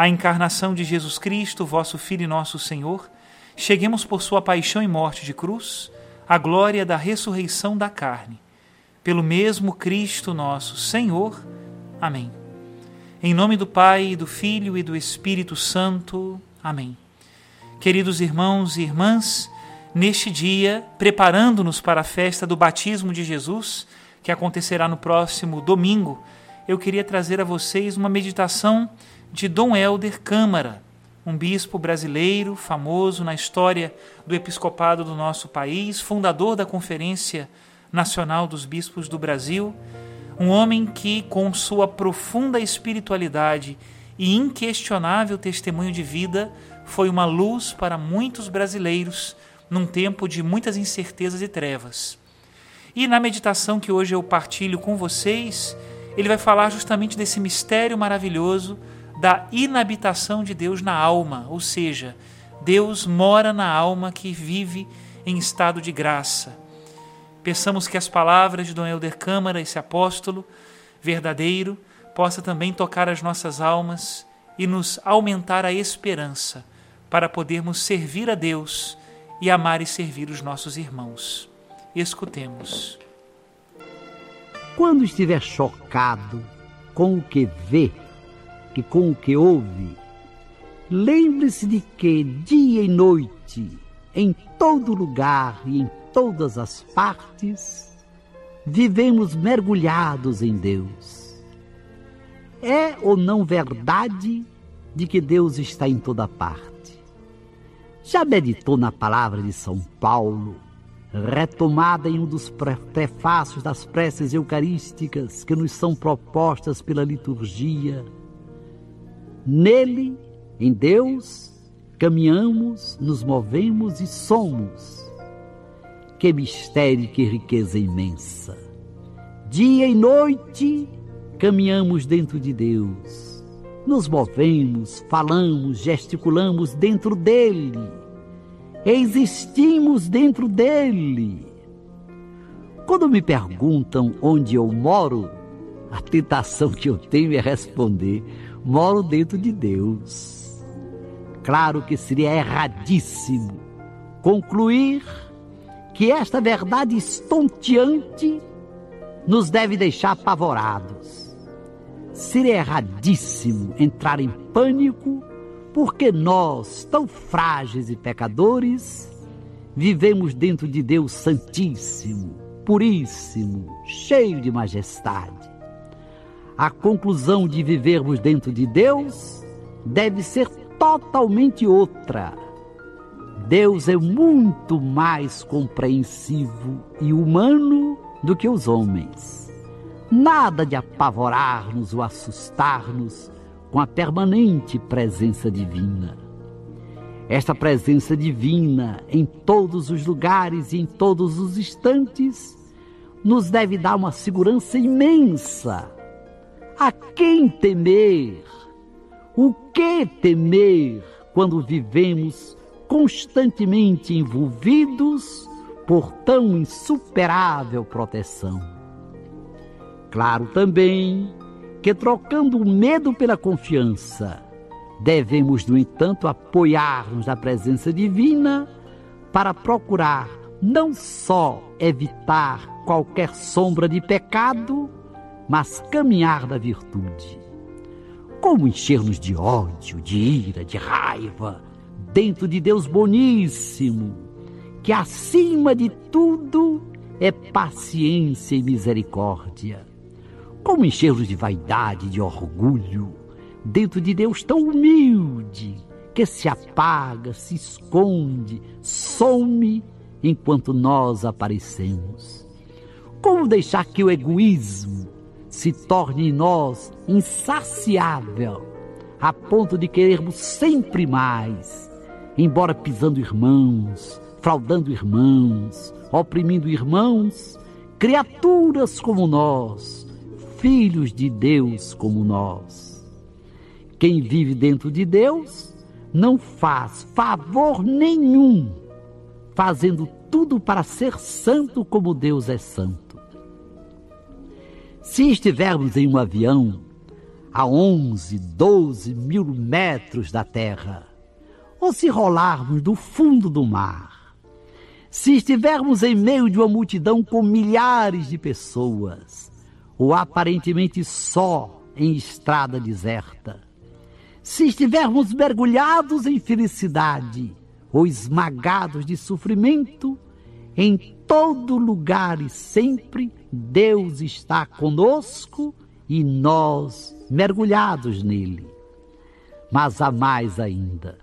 a encarnação de Jesus Cristo, vosso Filho e nosso Senhor, cheguemos por sua paixão e morte de cruz à glória da ressurreição da carne. Pelo mesmo Cristo nosso Senhor. Amém. Em nome do Pai, do Filho e do Espírito Santo. Amém. Queridos irmãos e irmãs, neste dia, preparando-nos para a festa do batismo de Jesus, que acontecerá no próximo domingo, eu queria trazer a vocês uma meditação de Dom Helder Câmara, um bispo brasileiro famoso na história do episcopado do nosso país, fundador da Conferência Nacional dos Bispos do Brasil, um homem que, com sua profunda espiritualidade e inquestionável testemunho de vida, foi uma luz para muitos brasileiros num tempo de muitas incertezas e trevas. E na meditação que hoje eu partilho com vocês, ele vai falar justamente desse mistério maravilhoso da inabitação de Deus na alma, ou seja, Deus mora na alma que vive em estado de graça. Pensamos que as palavras de Dom Helder Câmara, esse apóstolo verdadeiro, possa também tocar as nossas almas e nos aumentar a esperança para podermos servir a Deus e amar e servir os nossos irmãos. Escutemos. Quando estiver chocado com o que vê, que com o que ouve, lembre-se de que dia e noite, em todo lugar e em todas as partes, vivemos mergulhados em Deus. É ou não verdade de que Deus está em toda parte? Já meditou na palavra de São Paulo, retomada em um dos prefácios das preces eucarísticas que nos são propostas pela liturgia? Nele, em Deus, caminhamos, nos movemos e somos. Que mistério, que riqueza imensa! Dia e noite caminhamos dentro de Deus, nos movemos, falamos, gesticulamos dentro dele, existimos dentro dele. Quando me perguntam onde eu moro, a tentação que eu tenho é responder: moro dentro de Deus. Claro que seria erradíssimo concluir que esta verdade estonteante nos deve deixar apavorados. Seria erradíssimo entrar em pânico porque nós, tão frágeis e pecadores, vivemos dentro de Deus Santíssimo, Puríssimo, cheio de majestade a conclusão de vivermos dentro de Deus deve ser totalmente outra. Deus é muito mais compreensivo e humano do que os homens. Nada de apavorar-nos ou assustar-nos com a permanente presença divina. Esta presença divina em todos os lugares e em todos os instantes nos deve dar uma segurança imensa a quem temer? O que temer quando vivemos constantemente envolvidos por tão insuperável proteção. Claro também que, trocando o medo pela confiança, devemos, no entanto, apoiar-nos na presença divina para procurar não só evitar qualquer sombra de pecado, mas caminhar da virtude. Como encher-nos de ódio, de ira, de raiva, dentro de Deus boníssimo, que acima de tudo é paciência e misericórdia. Como encher-nos de vaidade, de orgulho, dentro de Deus tão humilde, que se apaga, se esconde, some enquanto nós aparecemos. Como deixar que o egoísmo se torne em nós insaciável, a ponto de querermos sempre mais, embora pisando irmãos, fraudando irmãos, oprimindo irmãos, criaturas como nós, filhos de Deus como nós. Quem vive dentro de Deus não faz favor nenhum, fazendo tudo para ser santo como Deus é santo. Se estivermos em um avião a 11, 12 mil metros da terra, ou se rolarmos do fundo do mar, se estivermos em meio de uma multidão com milhares de pessoas, ou aparentemente só em estrada deserta, se estivermos mergulhados em felicidade ou esmagados de sofrimento, em todo lugar e sempre Deus está conosco e nós mergulhados nele. Mas há mais ainda.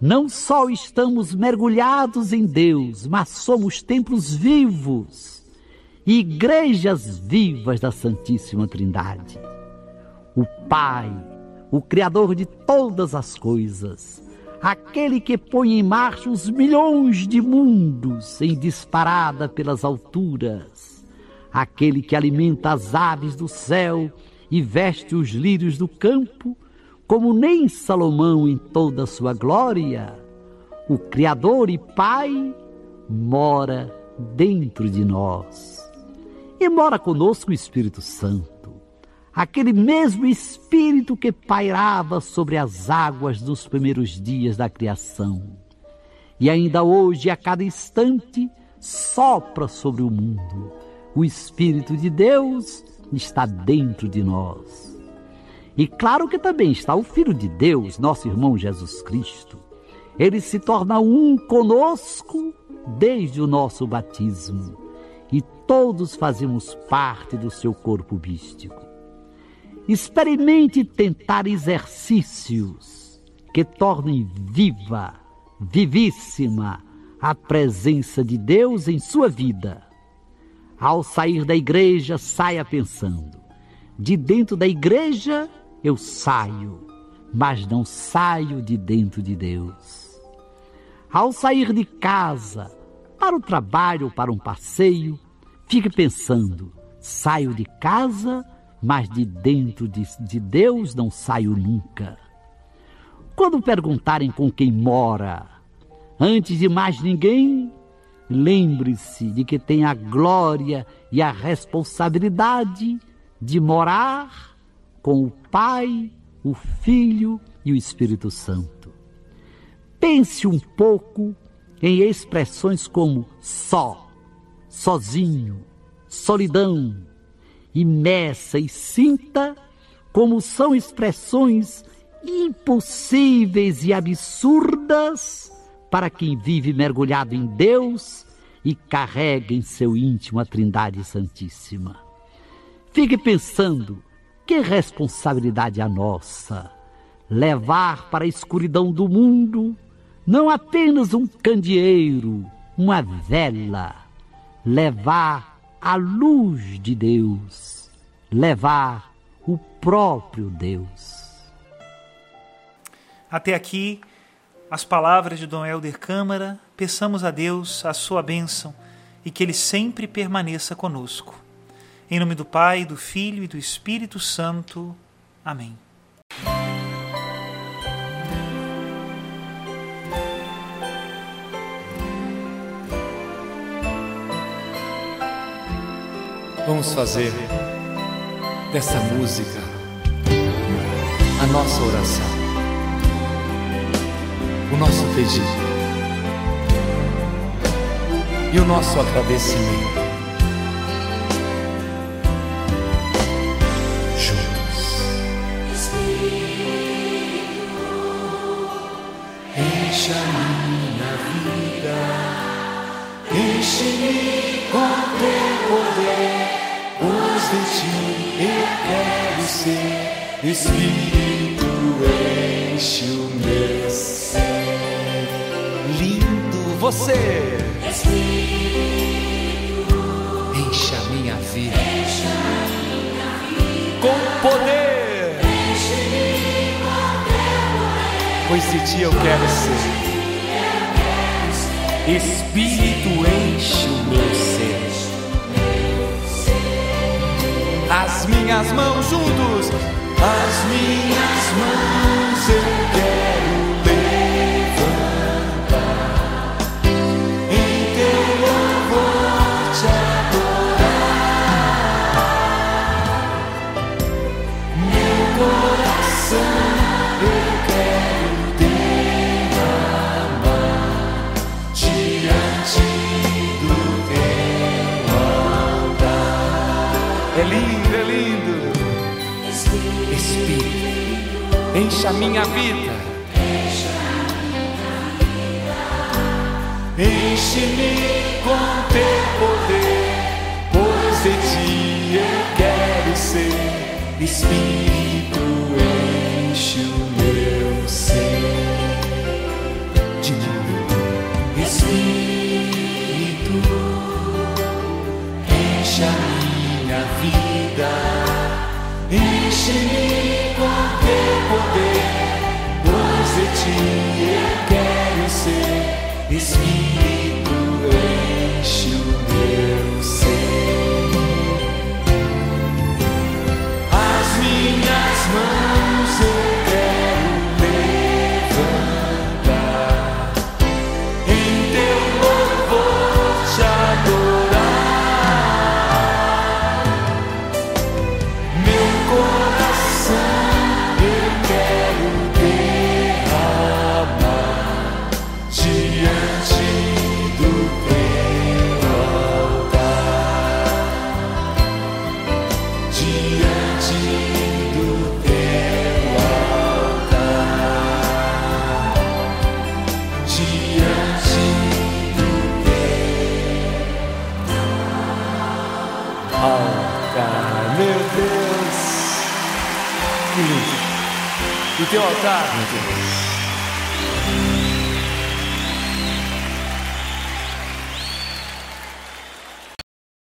Não só estamos mergulhados em Deus, mas somos templos vivos, igrejas vivas da Santíssima Trindade. O Pai, o Criador de todas as coisas, aquele que põe em marcha os milhões de mundos em disparada pelas alturas, aquele que alimenta as aves do céu e veste os lírios do campo, como nem Salomão em toda a sua glória, o Criador e Pai mora dentro de nós. E mora conosco o Espírito Santo aquele mesmo Espírito que pairava sobre as águas dos primeiros dias da criação. E ainda hoje, a cada instante, sopra sobre o mundo. O Espírito de Deus está dentro de nós. E claro que também está o Filho de Deus, nosso irmão Jesus Cristo. Ele se torna um conosco desde o nosso batismo. E todos fazemos parte do seu corpo místico. Experimente tentar exercícios que tornem viva, vivíssima a presença de Deus em sua vida. Ao sair da igreja, saia pensando: de dentro da igreja eu saio, mas não saio de dentro de Deus. Ao sair de casa, para o trabalho ou para um passeio, fique pensando: saio de casa mas de dentro de, de Deus não saio nunca. Quando perguntarem com quem mora, antes de mais ninguém, lembre-se de que tem a glória e a responsabilidade de morar com o Pai, o Filho e o Espírito Santo. Pense um pouco em expressões como só, sozinho, solidão, meça e sinta como são expressões impossíveis e absurdas para quem vive mergulhado em Deus e carrega em seu íntimo a Trindade Santíssima. Fique pensando que responsabilidade a nossa levar para a escuridão do mundo não apenas um candeeiro, uma vela, levar a luz de Deus, levar o próprio Deus. Até aqui, as palavras de Dom Helder Câmara, peçamos a Deus a sua bênção e que ele sempre permaneça conosco. Em nome do Pai, do Filho e do Espírito Santo. Amém. Vamos fazer dessa música a nossa oração o nosso pedido e o nosso agradecimento. Juntos. Encha minha vida, enche-me com teu poder, pois de ti eu quero ser. Espírito enche o meu ser. Lindo você. Enche a minha vida com poder. Pois de ti eu quero ser. Espírito enche o meu ser. As minhas mãos juntos, as minhas mãos eu quero Espírito, encha a minha vida. Enche-me com teu poder, pois de ti eu quero ser. Espírito, enche o meu ser. De novo, Espírito, enche a minha vida. Enche-me Deus.